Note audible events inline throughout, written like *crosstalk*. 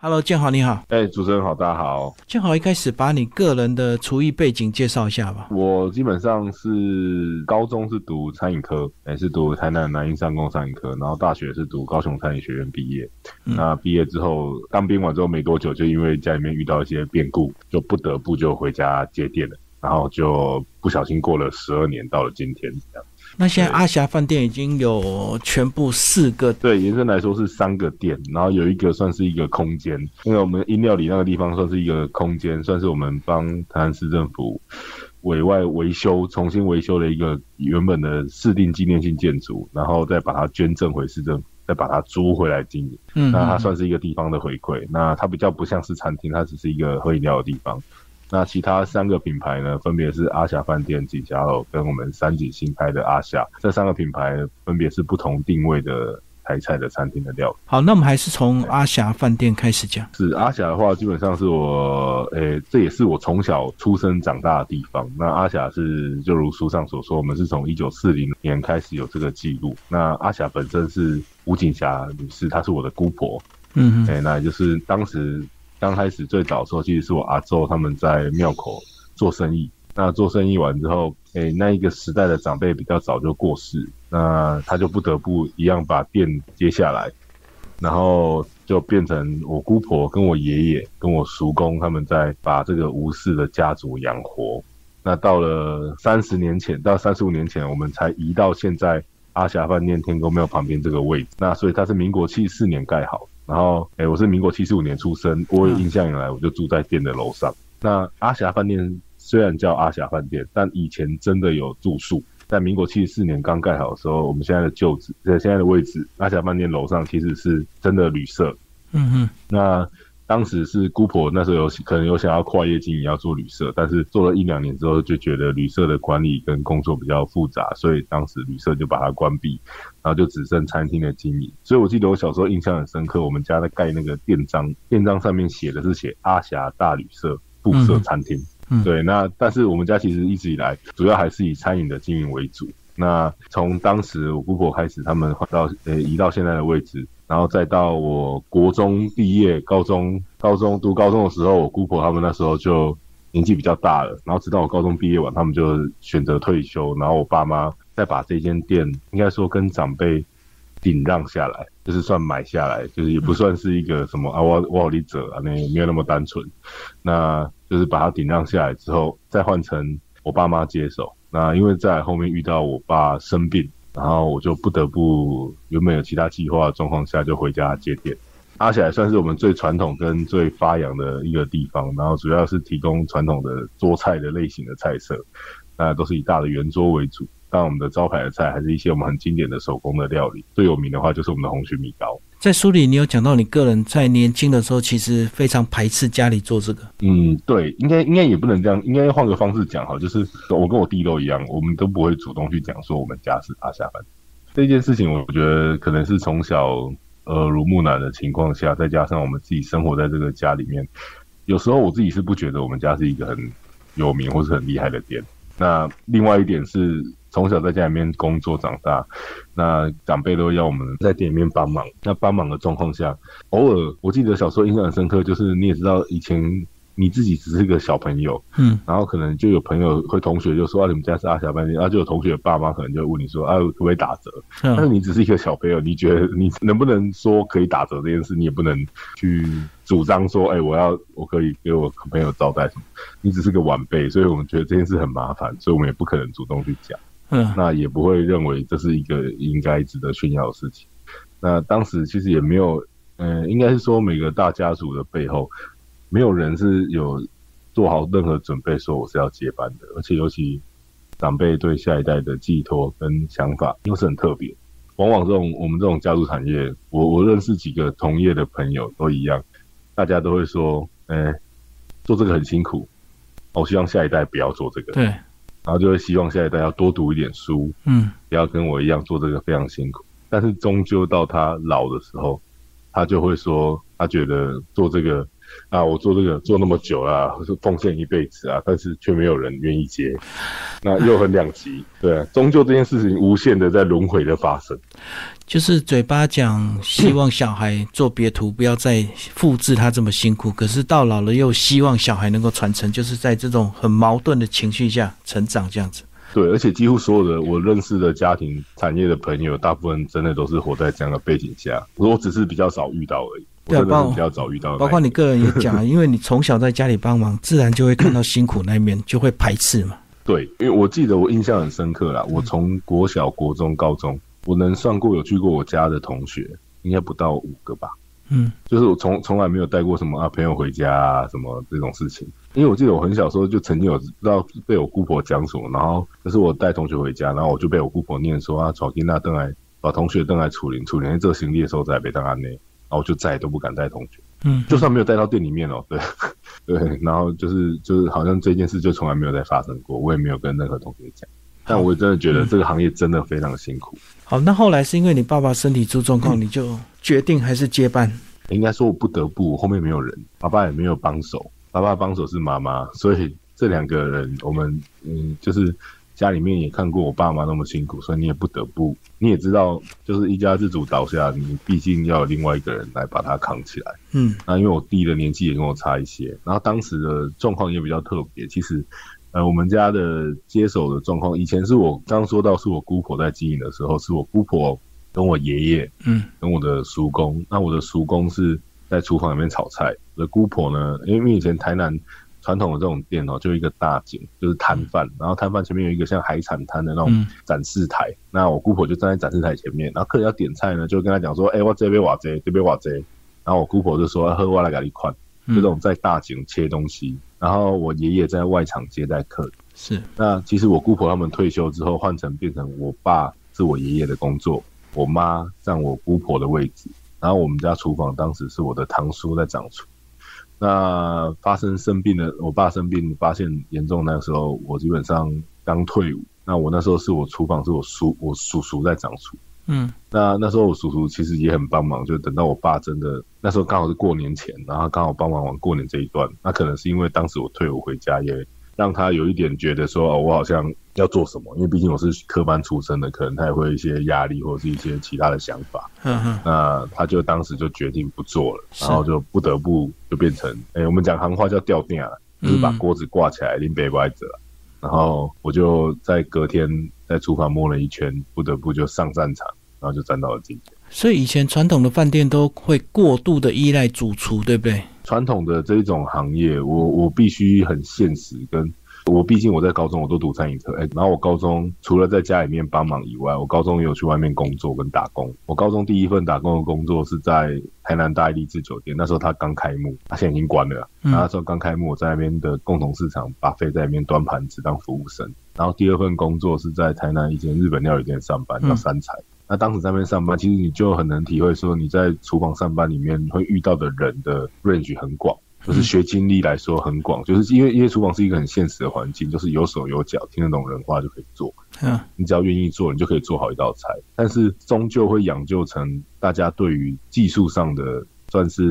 Hello，建豪你好。哎，主持人好，大家好。建豪，一开始把你个人的厨艺背景介绍一下吧。我基本上是高中是读餐饮科，也是读台南南英商工餐饮科，然后大学是读高雄餐饮学院毕业。那毕业之后当兵完之后没多久，就因为家里面遇到一些变故，就不得不就回家接店了。然后就不小心过了十二年，到了今天这样。那现在阿霞饭店已经有全部四个，对，延伸来说是三个店，然后有一个算是一个空间，因为我们音料里那个地方算是一个空间，算是我们帮台南市政府委外维修、重新维修了一个原本的市定纪念性建筑，然后再把它捐赠回市政府，再把它租回来经营。嗯，那它算是一个地方的回馈，那它比较不像是餐厅，它只是一个喝饮料的地方。那其他三个品牌呢，分别是阿霞饭店、锦霞楼跟我们三井新开的阿霞，这三个品牌分别是不同定位的台菜的餐厅的料理。好，那我们还是从阿霞饭店开始讲。是阿霞的话，基本上是我，诶，这也是我从小出生长大的地方。那阿霞是就如书上所说，我们是从一九四零年开始有这个记录。那阿霞本身是吴锦霞女士，她是我的姑婆。嗯，哎，那就是当时。刚开始最早的时候，其实是我阿周他们在庙口做生意。那做生意完之后，诶，那一个时代的长辈比较早就过世，那他就不得不一样把店接下来，然后就变成我姑婆跟我爷爷跟我叔公他们在把这个吴氏的家族养活。那到了三十年前，到三十五年前，我们才移到现在阿霞饭店天宫庙旁边这个位置。那所以它是民国七四年盖好。然后，哎，我是民国七十五年出生，我有印象以来，我就住在店的楼上。那阿霞饭店虽然叫阿霞饭店，但以前真的有住宿。在民国七十四年刚盖好的时候，我们现在的旧址，在现在的位置，阿霞饭店楼上其实是真的旅社。嗯哼，那。当时是姑婆那时候有可能有想要跨业经营要做旅社，但是做了一两年之后就觉得旅社的管理跟工作比较复杂，所以当时旅社就把它关闭，然后就只剩餐厅的经营。所以我记得我小时候印象很深刻，我们家在盖那个店章，店章上面写的是写阿霞大旅社布设餐厅。对，那但是我们家其实一直以来主要还是以餐饮的经营为主。那从当时我姑婆开始，他们换到呃移到现在的位置。然后再到我国中毕业，高中高中读高中的时候，我姑婆他们那时候就年纪比较大了。然后直到我高中毕业完，他们就选择退休。然后我爸妈再把这间店，应该说跟长辈顶让下来，就是算买下来，就是也不算是一个什么啊，我我好利者啊，那没有那么单纯。那就是把它顶让下来之后，再换成我爸妈接手。那因为在后面遇到我爸生病。然后我就不得不原本有其他计划的状况下，就回家接店。阿霞算是我们最传统跟最发扬的一个地方，然后主要是提供传统的桌菜的类型的菜色，那都是以大的圆桌为主。但我们的招牌的菜还是一些我们很经典的手工的料理，最有名的话就是我们的红曲米糕。在书里，你有讲到你个人在年轻的时候，其实非常排斥家里做这个。嗯，对，应该应该也不能这样，应该换个方式讲哈，就是我跟我弟都一样，我们都不会主动去讲说我们家是阿下班这件事情。我觉得可能是从小耳濡目染的情况下，再加上我们自己生活在这个家里面，有时候我自己是不觉得我们家是一个很有名或是很厉害的店。那另外一点是。从小在家里面工作长大，那长辈都要我们在店里面帮忙。那帮忙的状况下，偶尔我记得小时候印象很深刻，就是你也知道，以前你自己只是个小朋友，嗯，然后可能就有朋友会同学就说啊，你们家是阿霞饭店，然后就有同学爸妈可能就问你说啊，可不可以打折？但是你只是一个小朋友，你觉得你能不能说可以打折这件事，你也不能去主张说，哎，我要我可以给我朋友招待什么？你只是个晚辈，所以我们觉得这件事很麻烦，所以我们也不可能主动去讲。嗯，那也不会认为这是一个应该值得炫耀的事情。那当时其实也没有，嗯，应该是说每个大家族的背后，没有人是有做好任何准备说我是要接班的。而且尤其长辈对下一代的寄托跟想法又是很特别。往往这种我们这种家族产业，我我认识几个同业的朋友都一样，大家都会说，哎，做这个很辛苦，我希望下一代不要做这个。对。然后就会希望下一代要多读一点书，嗯，不要跟我一样做这个非常辛苦。但是终究到他老的时候，他就会说：“他觉得做这个啊，我做这个做那么久了，奉献一辈子啊，但是却没有人愿意接，那又很两极，对，终究这件事情无限的在轮回的发生。就是嘴巴讲希望小孩做别图，不要再复制他这么辛苦，可是到老了又希望小孩能够传承，就是在这种很矛盾的情绪下成长这样子。对，而且几乎所有的我认识的家庭产业的朋友，大部分真的都是活在这样的背景下。我只是比较少遇到而已。对，包比较早遇到，包括你个人也讲，*laughs* 因为你从小在家里帮忙，自然就会看到辛苦那一面，就会排斥嘛。对，因为我记得我印象很深刻啦，我从国小、国中、高中。我能算过有去过我家的同学，应该不到五个吧。嗯，就是我从从来没有带过什么啊朋友回家啊什么这种事情。因为我记得我很小时候就曾经有知道被我姑婆讲什么，然后就是我带同学回家，然后我就被我姑婆念说啊，闯进那邓来把同学邓来处理处理这行李的时候再被当安内，然后我就再也都不敢带同学。嗯，就算没有带到店里面哦，对对，然后就是就是好像这件事就从来没有再发生过，我也没有跟任何同学讲。但我真的觉得这个行业真的非常辛苦。好，那后来是因为你爸爸身体出状况，你就决定还是接班？应该说我不得不，后面没有人，爸爸也没有帮手，爸爸帮手是妈妈，所以这两个人，我们嗯，就是家里面也看过我爸妈那么辛苦，所以你也不得不，你也知道，就是一家之主倒下，你毕竟要有另外一个人来把他扛起来。嗯，那因为我弟的年纪也跟我差一些，然后当时的状况也比较特别，其实。呃，我们家的接手的状况，以前是我刚说到是我姑婆在经营的时候，是我姑婆跟我爷爷，嗯，跟我的叔公。那我的叔公是在厨房里面炒菜，我的姑婆呢，因为以前台南传统的这种店哦，就一个大景，就是摊贩，然后摊贩前面有一个像海产摊的那种展示台，那我姑婆就站在展示台前面，然后客人要点菜呢，就跟他讲说，哎，我这边瓦贼，这边瓦贼，然后我姑婆就说，喝我来给你款，就这种在大景切东西。然后我爷爷在外场接待客人，是。那其实我姑婆他们退休之后，换成变成我爸是我爷爷的工作，我妈占我姑婆的位置。然后我们家厨房当时是我的堂叔在掌厨。那发生生病的，我爸生病发现严重那个时候，我基本上刚退伍。那我那时候是我厨房是我叔我叔叔在掌厨。嗯，那那时候我叔叔其实也很帮忙，就等到我爸真的那时候刚好是过年前，然后刚好帮忙完过年这一段，那可能是因为当时我退伍回家，也让他有一点觉得说哦，我好像要做什么，因为毕竟我是科班出身的，可能他也会有一些压力或者是一些其他的想法。嗯哼，那他就当时就决定不做了，然后就不得不就变成，哎，我们讲行话叫吊电啊，就是把锅子挂起来拎背歪着，然后我就在隔天在厨房摸了一圈，不得不就上战场。然后就站到了今天。所以以前传统的饭店都会过度的依赖主厨，对不对？传统的这种行业，我我必须很现实，跟我毕竟我在高中我都读餐饮科，哎，然后我高中除了在家里面帮忙以外，我高中也有去外面工作跟打工。我高中第一份打工的工作是在台南大丽致酒店，那时候它刚开幕，它现在已经关了。那时候刚开幕，我在那边的共同市场把费在那边端盘子当服务生。然后第二份工作是在台南一间日本料理店上班，叫三彩。那当时在那边上班，其实你就很能体会说，你在厨房上班里面会遇到的人的 range 很广，就是学经历来说很广，就是因为因为厨房是一个很现实的环境，就是有手有脚，听得懂人话就可以做。嗯，你只要愿意做，你就可以做好一道菜。但是终究会养就成大家对于技术上的，算是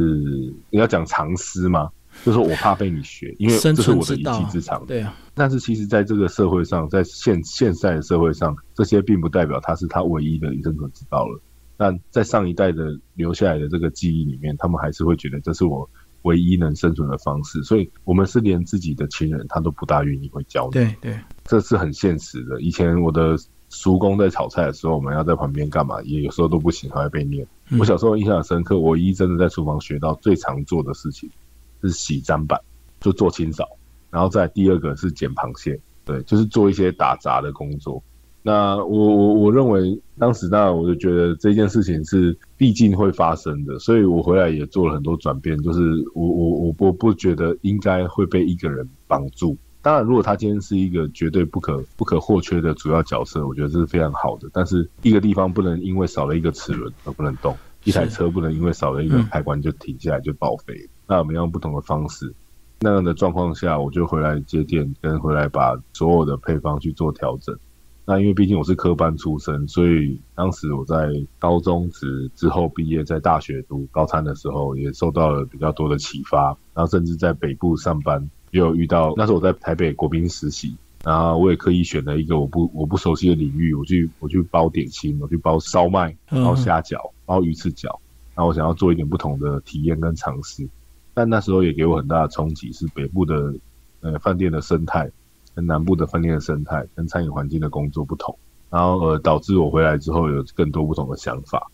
你要讲常识吗？就是我怕被你学，因为这是我的一技之长。对啊。但是其实，在这个社会上，在现现在的社会上，这些并不代表他是他唯一的生存之道了。但在上一代的留下来的这个记忆里面，他们还是会觉得这是我唯一能生存的方式。所以，我们是连自己的亲人他都不大愿意会教你。对对，这是很现实的。以前我的叔公在炒菜的时候，我们要在旁边干嘛？也有时候都不行，还会被念。我小时候印象很深刻，我一真的在厨房学到最常做的事情。是洗砧板，就做清扫，然后再第二个是捡螃蟹，对，就是做一些打杂的工作。那我我我认为当时那我就觉得这件事情是毕竟会发生的，所以我回来也做了很多转变，就是我我我我不觉得应该会被一个人绑住。当然，如果他今天是一个绝对不可不可或缺的主要角色，我觉得这是非常好的。但是一个地方不能因为少了一个齿轮而不能动，一台车不能因为少了一个开关就停下来就报废。那我们用不同的方式，那样的状况下，我就回来接电，跟回来把所有的配方去做调整。那因为毕竟我是科班出身，所以当时我在高中职之后毕业，在大学读高餐的时候，也受到了比较多的启发。然后甚至在北部上班，也有遇到。那时候我在台北国宾实习，然后我也刻意选了一个我不我不熟悉的领域，我去我去包点心，我去包烧麦、包虾饺、包鱼翅饺。那我想要做一点不同的体验跟尝试，但那时候也给我很大的冲击，是北部的呃饭店的生态。跟南部的饭店的生态、跟餐饮环境的工作不同，然后呃导致我回来之后有更多不同的想法。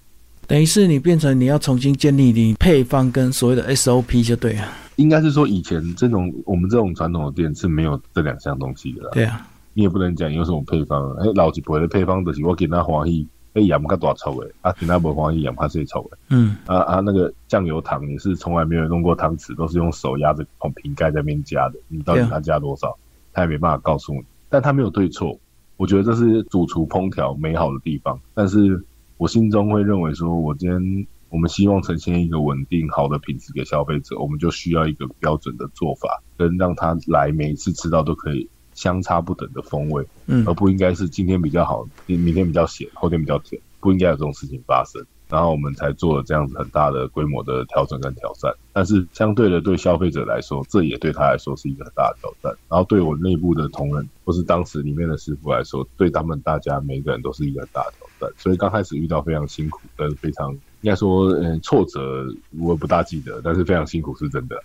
等于是你变成你要重新建立你配方跟所谓的 SOP 就对了。应该是说以前这种我们这种传统的店是没有这两项东西的。对啊，你也不能讲有什么配方。哎，老几辈的配方的是我给他欢喜，哎盐较大臭诶，啊其他不欢喜盐怕最臭诶。嗯，啊啊那个酱油糖也是从来没有用过汤匙，都是用手压着从瓶盖在那边加的。你到底他加多少？他也没办法告诉你，但他没有对错。我觉得这是主厨烹调美好的地方。但是我心中会认为说，我今天我们希望呈现一个稳定好的品质给消费者，我们就需要一个标准的做法，跟让他来每一次吃到都可以相差不等的风味，嗯，而不应该是今天比较好，明明天比较咸，后天比较甜，不应该有这种事情发生。然后我们才做了这样子很大的规模的调整跟挑战，但是相对的对消费者来说，这也对他来说是一个很大的挑战。然后对我内部的同仁或是当时里面的师傅来说，对他们大家每个人都是一个很大的挑战。所以刚开始遇到非常辛苦跟非常应该说嗯挫折，我不大记得，但是非常辛苦是真的。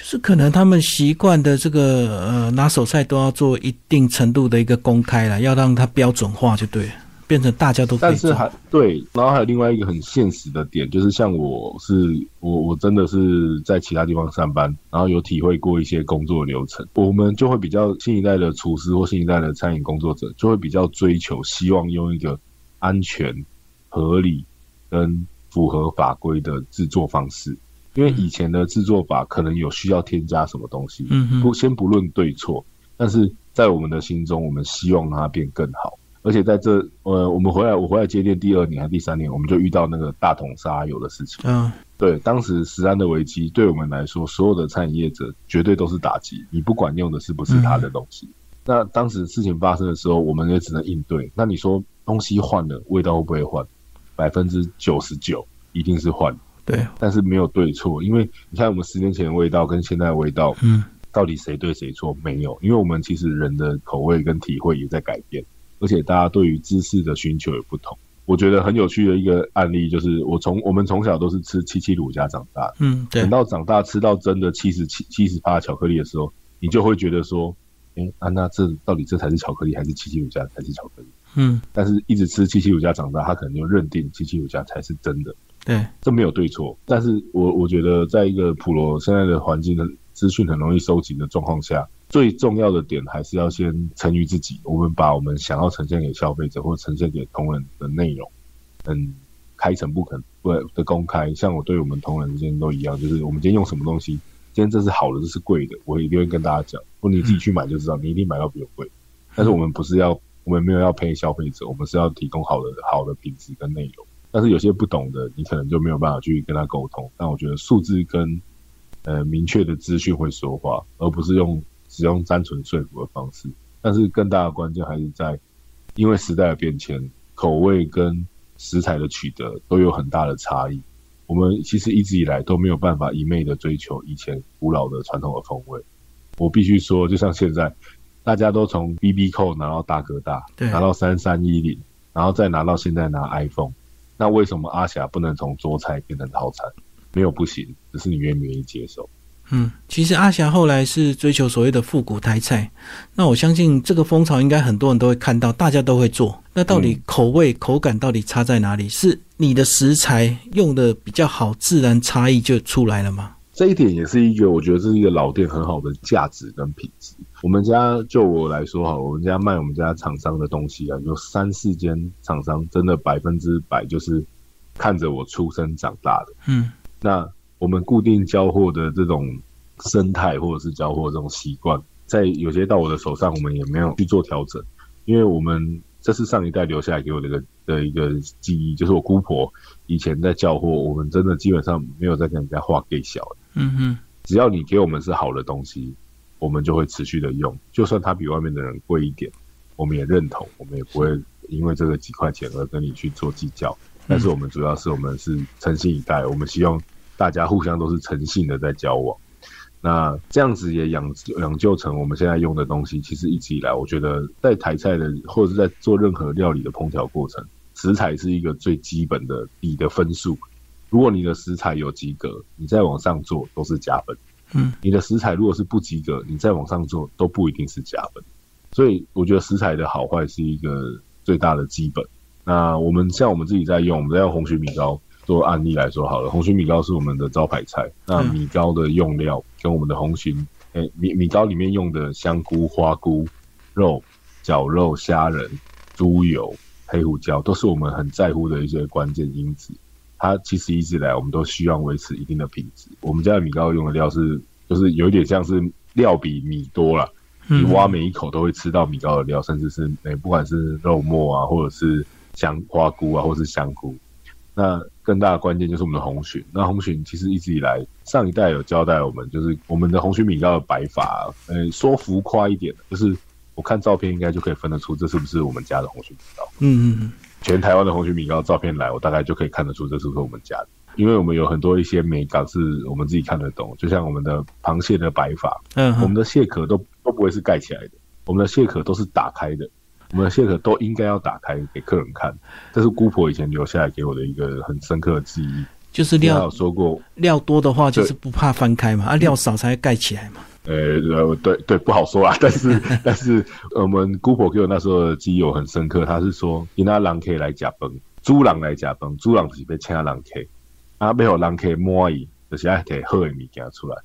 就是可能他们习惯的这个呃拿手菜都要做一定程度的一个公开了，要让它标准化就对。变成大家都，但是还对，然后还有另外一个很现实的点，就是像我是我我真的是在其他地方上班，然后有体会过一些工作流程，我们就会比较新一代的厨师或新一代的餐饮工作者，就会比较追求希望用一个安全、合理跟符合法规的制作方式，因为以前的制作法可能有需要添加什么东西，嗯不先不论对错，但是在我们的心中，我们希望它变更好。而且在这，呃，我们回来，我回来接店第二年还是第三年，我们就遇到那个大桶沙油的事情。嗯，对，当时食安的危机对我们来说，所有的餐饮业者绝对都是打击。你不管用的是不是他的东西，那当时事情发生的时候，我们也只能应对。那你说东西换了，味道会不会换？百分之九十九一定是换。对，但是没有对错，因为你看我们十年前的味道跟现在的味道，嗯，到底谁对谁错？没有，因为我们其实人的口味跟体会也在改变。而且大家对于知识的寻求也不同，我觉得很有趣的一个案例就是，我从我们从小都是吃七七乳加长大，嗯，对，等到长大吃到真的七十七七十八巧克力的时候，你就会觉得说，哎，啊，那这到底这才是巧克力，还是七七乳加才是巧克力？嗯，但是一直吃七七乳加长大，他可能就认定七七乳加才是真的，对，这没有对错，但是我我觉得在一个普罗现在的环境的资讯很容易收集的状况下。最重要的点还是要先成于自己。我们把我们想要呈现给消费者或呈现给同仁的内容，嗯，开诚不肯不的公开。像我对我们同仁之间都一样，就是我们今天用什么东西，今天这是好的，这是贵的，我一定会跟大家讲。不，你自己去买就知道，你一定买到比我贵。但是我们不是要，我们没有要骗消费者，我们是要提供好的好的品质跟内容。但是有些不懂的，你可能就没有办法去跟他沟通。但我觉得数字跟呃明确的资讯会说话，而不是用。只用单纯说服的方式，但是更大的关键还是在，因为时代的变迁，口味跟食材的取得都有很大的差异。我们其实一直以来都没有办法一昧的追求以前古老的传统的风味。我必须说，就像现在，大家都从 B B 扣拿到大哥大，拿到三三一零，然后再拿到现在拿 iPhone，那为什么阿霞不能从桌菜变成套餐？没有不行，只是你愿不愿意接受。嗯，其实阿霞后来是追求所谓的复古台菜，那我相信这个风潮应该很多人都会看到，大家都会做。那到底口味口感到底差在哪里？是你的食材用的比较好，自然差异就出来了吗？这一点也是一个我觉得是一个老店很好的价值跟品质。我们家就我来说哈，我们家卖我们家厂商的东西啊，有三四间厂商真的百分之百就是看着我出生长大的。嗯，那。我们固定交货的这种生态，或者是交货这种习惯，在有些到我的手上，我们也没有去做调整，因为我们这是上一代留下来给我的一个的一个记忆，就是我姑婆以前在交货，我们真的基本上没有在跟人家画给小的。嗯哼，只要你给我们是好的东西，我们就会持续的用，就算它比外面的人贵一点，我们也认同，我们也不会因为这个几块钱而跟你去做计较。但是我们主要是我们是诚信以待，我们希望大家互相都是诚信的在交往。那这样子也养养就成我们现在用的东西。其实一直以来，我觉得在台菜的或者是在做任何料理的烹调过程，食材是一个最基本的底的分数。如果你的食材有及格，你再往上做都是加分。嗯，你的食材如果是不及格，你再往上做都不一定是加分。所以我觉得食材的好坏是一个最大的基本。那我们像我们自己在用，我们在用红曲米糕做案例来说好了。红曲米糕是我们的招牌菜。那米糕的用料跟我们的红鲟，诶，米米糕里面用的香菇、花菇、肉、绞肉、虾仁、猪油、黑胡椒，都是我们很在乎的一些关键因子。它其实一直以来，我们都希望维持一定的品质。我们家的米糕用的料是，就是有一点像是料比米多了。你挖每一口都会吃到米糕的料，甚至是诶，不管是肉末啊，或者是香花菇啊，或是香菇。那更大的关键就是我们的红鲟。那红鲟其实一直以来，上一代有交代我们，就是我们的红鲟米糕的摆法，呃，说浮夸一点，就是我看照片应该就可以分得出这是不是我们家的红鲟米糕。嗯嗯全台湾的红曲米糕照片来，我大概就可以看得出这是不是我们家的。因为我们有很多一些美感是我们自己看得懂，就像我们的螃蟹的摆法，嗯，我们的蟹壳都都不会是盖起来的，我们的蟹壳都是打开的，我们的蟹壳都应该要打开给客人看。这是姑婆以前留下来给我的一个很深刻的记忆。就是料说过，料多的话，就是不怕翻开嘛，啊，料少才会盖起来嘛。呃呃，对对，不好说啦。但是 *laughs* 但是，我们姑婆给我那时候的记忆有很深刻，他是说，因那狼可以来假崩，猪狼来假崩，猪狼是被请狼 K，啊，没有狼 K 摸伊，就是爱摕好的物件出来，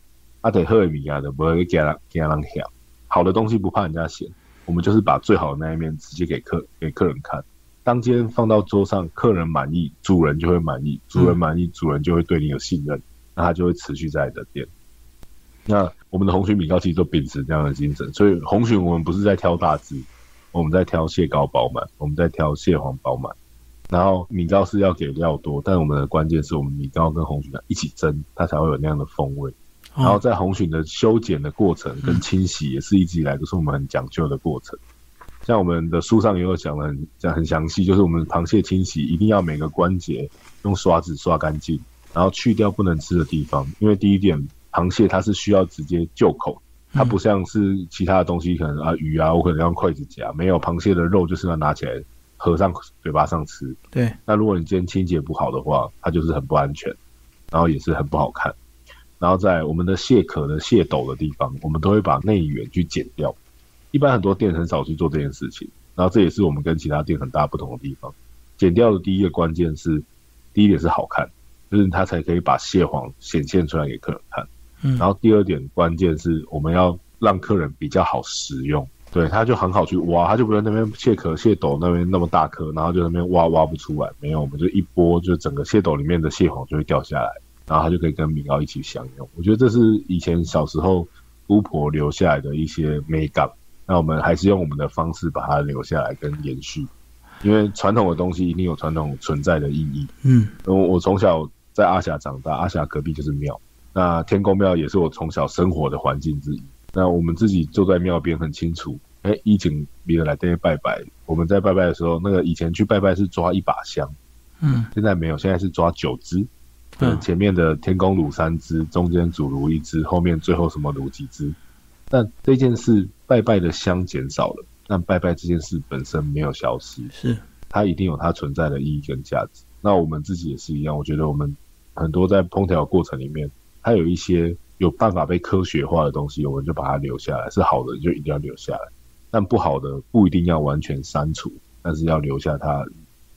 啊，摕好的物件就不会给人给人嫌。好的东西不怕人家嫌，我们就是把最好的那一面直接给客给客人看。当今天放到桌上，客人满意，主人就会满意，主人满意，主人就会对你有信任，那他就会持续在你的店。那我们的红鲟米糕其实都秉持这样的精神，所以红鲟我们不是在挑大只，我们在挑蟹膏饱满，我们在挑蟹黄饱满。然后米糕是要给料多，但我们的关键是我们米糕跟红鲟一起蒸，它才会有那样的风味。然后在红鲟的修剪的过程跟清洗，也是一直以来都是我们很讲究的过程。像我们的书上也有讲的很讲很详细，就是我们螃蟹清洗一定要每个关节用刷子刷干净，然后去掉不能吃的地方。因为第一点，螃蟹它是需要直接就口，它不像是其他的东西，可能啊鱼啊，我可能要用筷子夹，没有螃蟹的肉就是要拿起来合上嘴巴上吃。对，那如果你今天清洁不好的话，它就是很不安全，然后也是很不好看。然后在我们的蟹壳的蟹斗的地方，我们都会把内缘去剪掉。一般很多店很少去做这件事情，然后这也是我们跟其他店很大不同的地方。剪掉的第一个关键是，第一点是好看，就是它才可以把蟹黄显现出来给客人看。嗯然后第二点关键是我们要让客人比较好食用，对，他就很好去挖，他就不在那边蟹壳、蟹斗那边那么大颗，然后就那边挖挖不出来。没有，我们就一拨，就整个蟹斗里面的蟹黄就会掉下来，然后它就可以跟米糕一起享用。我觉得这是以前小时候巫婆留下来的一些美感，那我们还是用我们的方式把它留下来跟延续，因为传统的东西一定有传统存在的意义。嗯我我从小在阿霞长大，阿霞隔壁就是庙，那天公庙也是我从小生活的环境之一。那我们自己坐在庙边很清楚，哎，以前别人来这边拜拜，我们在拜拜的时候，那个以前去拜拜是抓一把香，嗯现在没有，现在是抓九支，可能嗯前面的天公炉三只，中间主炉一只，后面最后什么炉几只。但这件事拜拜的香减少了，但拜拜这件事本身没有消失，是它一定有它存在的意义跟价值。那我们自己也是一样，我觉得我们很多在烹调过程里面，它有一些有办法被科学化的东西，我们就把它留下来，是好的就一定要留下来，但不好的不一定要完全删除，但是要留下它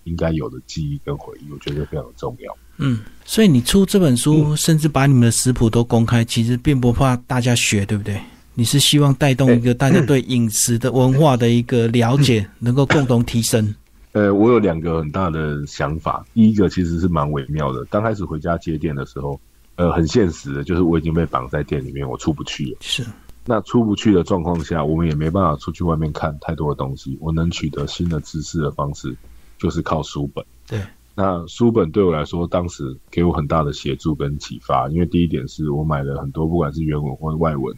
应该有的记忆跟回忆，我觉得非常重要。嗯，所以你出这本书，甚至把你们的食谱都公开，其实并不怕大家学，对不对？你是希望带动一个大家对饮食的文化的一个了解，*laughs* 能够共同提升。呃，我有两个很大的想法，第一个其实是蛮微妙的。刚开始回家接店的时候，呃，很现实的，就是我已经被绑在店里面，我出不去了。是，那出不去的状况下，我们也没办法出去外面看太多的东西。我能取得新的知识的方式，就是靠书本。对，那书本对我来说，当时给我很大的协助跟启发。因为第一点是我买了很多，不管是原文或者外文，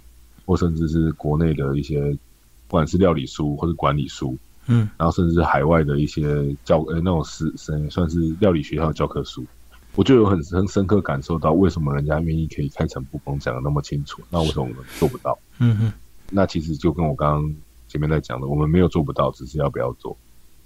或甚至是国内的一些，不管是料理书或是管理书，嗯，然后甚至是海外的一些教呃那种是算算是料理学校教科书，我就有很很深刻感受到为什么人家愿意可以开诚布公讲的那么清楚，那为什么我们做不到？嗯哼，那其实就跟我刚刚前面在讲的，我们没有做不到，只是要不要做。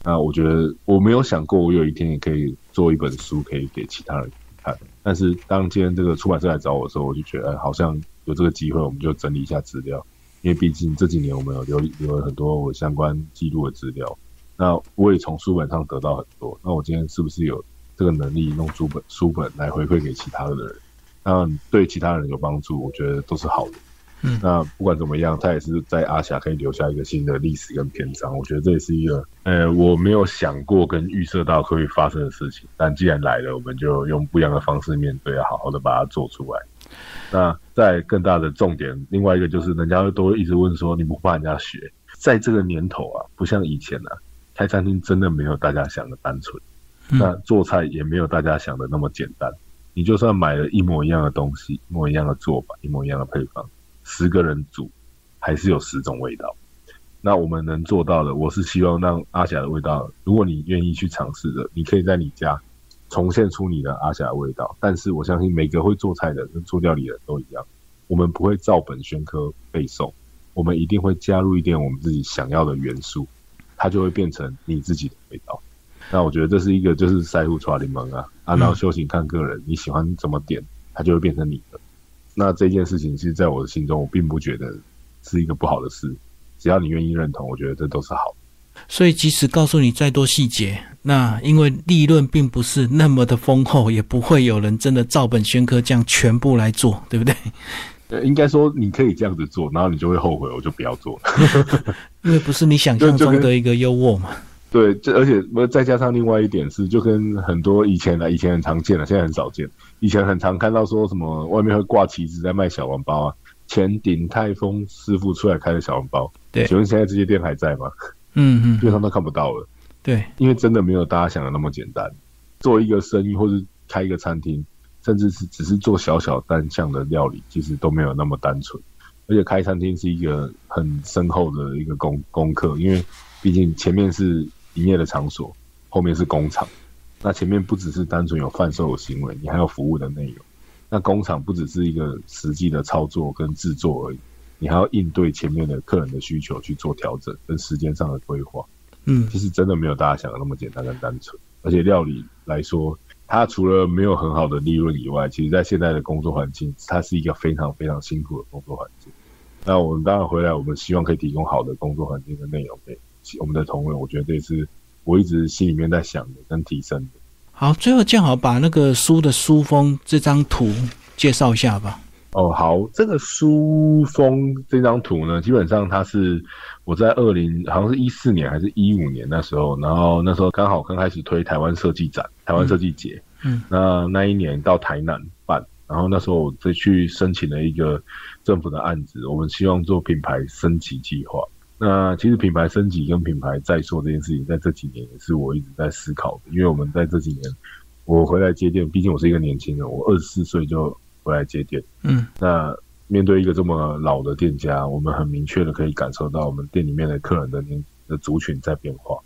那我觉得我没有想过，我有一天也可以做一本书，可以给其他人看。但是当今天这个出版社来找我的时候，我就觉得，哎，好像有这个机会，我们就整理一下资料。因为毕竟这几年我们有留留了很多我相关记录的资料，那我也从书本上得到很多。那我今天是不是有这个能力弄书本书本来回馈给其他的人？那对其他人有帮助，我觉得都是好的。嗯，那不管怎么样，他也是在阿霞可以留下一个新的历史跟篇章。我觉得这也是一个，呃，我没有想过跟预设到会发生的事情。但既然来了，我们就用不一样的方式面对，要好好的把它做出来。那在更大的重点，另外一个就是人家都一直问说，你不怕人家学？在这个年头啊，不像以前啊，开餐厅真的没有大家想的单纯，那做菜也没有大家想的那么简单。你就算买了一模一样的东西，一模一样的做法，一模一样的配方，十个人煮，还是有十种味道。那我们能做到的，我是希望让阿霞的味道，如果你愿意去尝试的，你可以在你家。重现出你的阿霞味道，但是我相信每个会做菜的跟做料理的人都一样，我们不会照本宣科背诵，我们一定会加入一点我们自己想要的元素，它就会变成你自己的味道。那我觉得这是一个就是塞户抓柠檬啊，啊，然后修行看个人，你喜欢怎么点，它就会变成你的。那这件事情其实在我的心中，我并不觉得是一个不好的事，只要你愿意认同，我觉得这都是好。所以，即使告诉你再多细节，那因为利润并不是那么的丰厚，也不会有人真的照本宣科这样全部来做，对不对？呃，应该说你可以这样子做，然后你就会后悔，我就不要做了，*laughs* *laughs* 因为不是你想象中的一个优渥嘛。对，这而且再加上另外一点是，就跟很多以前的以前很常见的，现在很少见。以前很常看到说什么外面会挂旗子在卖小笼包啊，前鼎泰丰师傅出来开的小笼包。对，请问现在这些店还在吗？嗯 *laughs* 嗯，基本上都看不到了。对，因为真的没有大家想的那么简单。做一个生意，或是开一个餐厅，甚至是只是做小小单项的料理，其实都没有那么单纯。而且开餐厅是一个很深厚的一个功功课，因为毕竟前面是营业的场所，后面是工厂。那前面不只是单纯有贩售的行为，你还有服务的内容。那工厂不只是一个实际的操作跟制作而已。你还要应对前面的客人的需求去做调整，跟时间上的规划。嗯，其实真的没有大家想的那么简单跟单纯。而且料理来说，它除了没有很好的利润以外，其实在现在的工作环境，它是一个非常非常辛苦的工作环境。那我们当然回来，我们希望可以提供好的工作环境跟内容给我们的同仁。我觉得这也是我一直心里面在想的跟提升的。好，最后正好把那个书的书封这张图介绍一下吧。哦，好，这个书封这张图呢，基本上它是我在二零好像是一四年还是一五年那时候，然后那时候刚好刚开始推台湾设计展、台湾设计节，嗯，那那一年到台南办，然后那时候我再去申请了一个政府的案子，我们希望做品牌升级计划。那其实品牌升级跟品牌再做这件事情，在这几年也是我一直在思考的，因为我们在这几年我回来接店，毕竟我是一个年轻人，我二十四岁就。回来接店，嗯，那面对一个这么老的店家，我们很明确的可以感受到我们店里面的客人的年的族群在变化，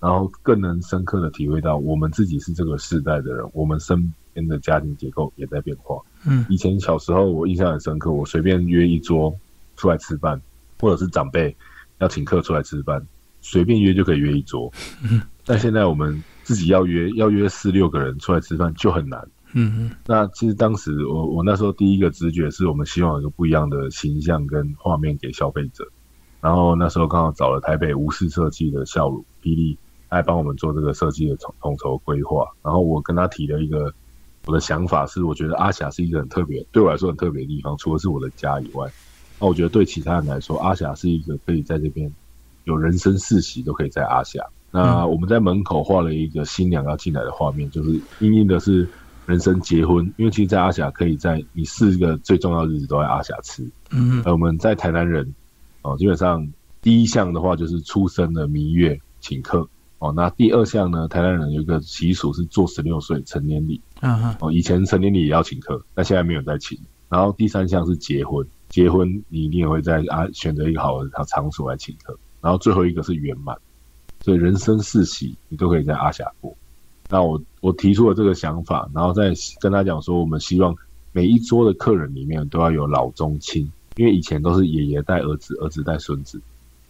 然后更能深刻的体会到我们自己是这个世代的人，我们身边的家庭结构也在变化。嗯，以前小时候我印象很深刻，我随便约一桌出来吃饭，或者是长辈要请客出来吃饭，随便约就可以约一桌。嗯，但现在我们自己要约要约四六个人出来吃饭就很难。嗯嗯，那其实当时我我那时候第一个直觉是我们希望有一个不一样的形象跟画面给消费者，然后那时候刚好找了台北无视设计的校鲁霹雳来帮我们做这个设计的统统筹规划，然后我跟他提了一个我的想法是，我觉得阿霞是一个很特别，对我来说很特别的地方，除了是我的家以外，那我觉得对其他人来说，阿霞是一个可以在这边有人生四喜都可以在阿霞。那我们在门口画了一个新娘要进来的画面，就是阴阴的是。人生结婚，因为其实，在阿霞可以在你四个最重要的日子都在阿霞吃。嗯，而我们在台南人哦，基本上第一项的话就是出生的蜜月请客哦。那第二项呢，台南人有一个习俗是做十六岁成年礼。嗯哦，以前成年礼也要请客，那现在没有再请。然后第三项是结婚，结婚你一定也会在啊选择一个好的场所来请客。然后最后一个是圆满。所以人生四喜你都可以在阿霞过。那我我提出了这个想法，然后再跟他讲说，我们希望每一桌的客人里面都要有老中青，因为以前都是爷爷带儿子，儿子带孙子，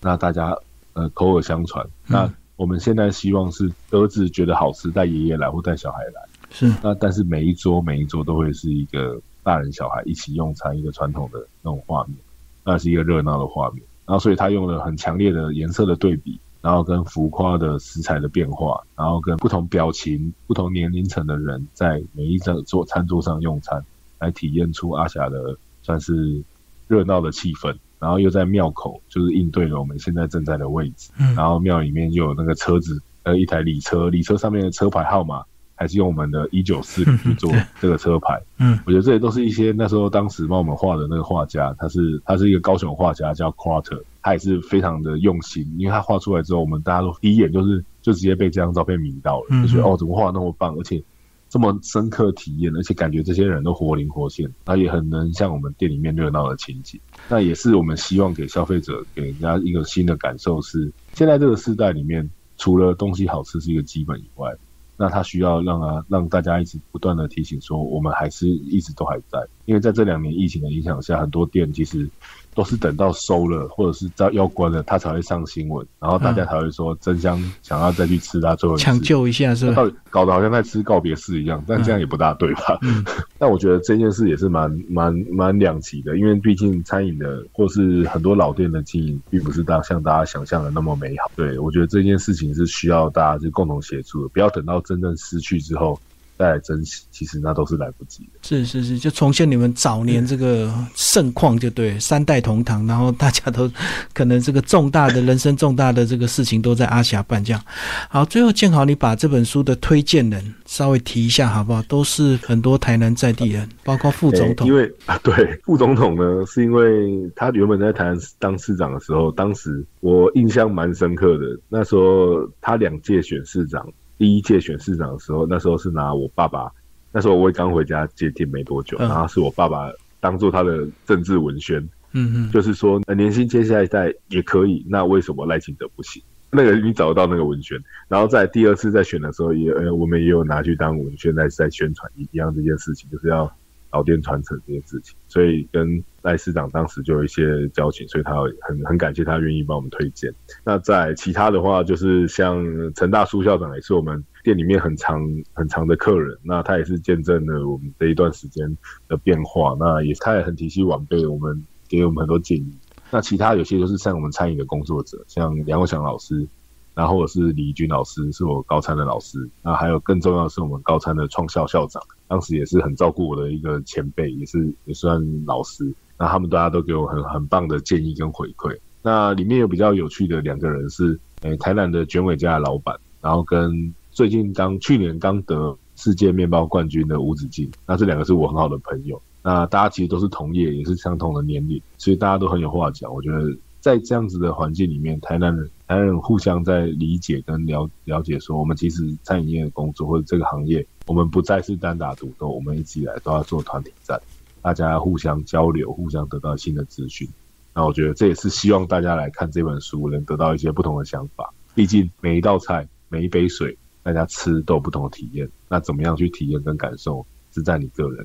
那大家呃口耳相传。那我们现在希望是儿子觉得好吃，带爷爷来或带小孩来。是。那但是每一桌每一桌都会是一个大人小孩一起用餐一个传统的那种画面，那是一个热闹的画面。然后所以他用了很强烈的颜色的对比。然后跟浮夸的食材的变化，然后跟不同表情、不同年龄层的人在每一张桌餐桌上用餐，来体验出阿霞的算是热闹的气氛。然后又在庙口，就是应对了我们现在正在的位置。嗯，然后庙里面又有那个车子，呃，一台礼车，礼车上面的车牌号码。还是用我们的一九四零去做这个车牌，嗯，我觉得这些都是一些那时候当时帮我们画的那个画家，他是他是一个高雄画家叫 Quarter，他也是非常的用心，因为他画出来之后，我们大家都第一眼就是就直接被这张照片迷到了，就觉得哦，怎么画那么棒，而且这么深刻体验，而且感觉这些人都活灵活现，他也很能像我们店里面热闹的情景。那也是我们希望给消费者给人家一个新的感受，是现在这个时代里面，除了东西好吃是一个基本以外。那他需要让啊让大家一直不断的提醒说，我们还是一直都还在，因为在这两年疫情的影响下，很多店其实。都是等到收了或者是要要关了，他才会上新闻，然后大家才会说真香，想要再去吃他最后抢救一下，是吧？搞得好像在吃告别式一样，但这样也不大对吧？*laughs* 但我觉得这件事也是蛮蛮蛮两极的，因为毕竟餐饮的或是很多老店的经营，并不是大像大家想象的那么美好。对我觉得这件事情是需要大家就共同协助的，不要等到真正失去之后。再来珍惜，其实那都是来不及的。是是是，就重现你们早年这个盛况，就对，三代同堂，然后大家都可能这个重大的人生重大的这个事情都在阿霞办这样。好，最后建豪，你把这本书的推荐人稍微提一下好不好？都是很多台南在地人，包括副总统。因为啊，对，副总统呢，是因为他原本在台南当市长的时候，当时我印象蛮深刻的。那时候他两届选市长。第一届选市长的时候，那时候是拿我爸爸，那时候我也刚回家接替没多久，然后是我爸爸当做他的政治文宣，嗯嗯，就是说年薪接下一代也可以，那为什么赖清德不行？那个你找得到那个文宣，然后在第二次再选的时候，也呃我们也有拿去当文宣在在宣传一样这件事情，就是要。老店传承这件事情，所以跟赖市长当时就有一些交情，所以他很很感谢他愿意帮我们推荐。那在其他的话，就是像陈大叔校长也是我们店里面很长很长的客人，那他也是见证了我们这一段时间的变化。那也他也很体恤晚辈，我们给我们很多建议。那其他有些就是像我们餐饮的工作者，像梁国祥老师。然后我是李军老师，是我高餐的老师。那还有更重要的是，我们高餐的创校校长，当时也是很照顾我的一个前辈，也是也算老师。那他们大家都给我很很棒的建议跟回馈。那里面有比较有趣的两个人是，诶，台南的卷尾家的老板，然后跟最近刚去年刚得世界面包冠军的吴子敬。那这两个是我很好的朋友。那大家其实都是同业，也是相同的年龄，所以大家都很有话讲。我觉得。在这样子的环境里面，台南人、台南人互相在理解跟了了解，说我们其实餐饮业的工作或者这个行业，我们不再是单打独斗，我们一直以来都要做团体战，大家互相交流，互相得到新的资讯。那我觉得这也是希望大家来看这本书，能得到一些不同的想法。毕竟每一道菜、每一杯水，大家吃都有不同的体验。那怎么样去体验跟感受，是在你个人，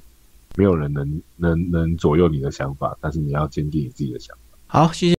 没有人能能能左右你的想法，但是你要坚定你自己的想法。好，谢谢。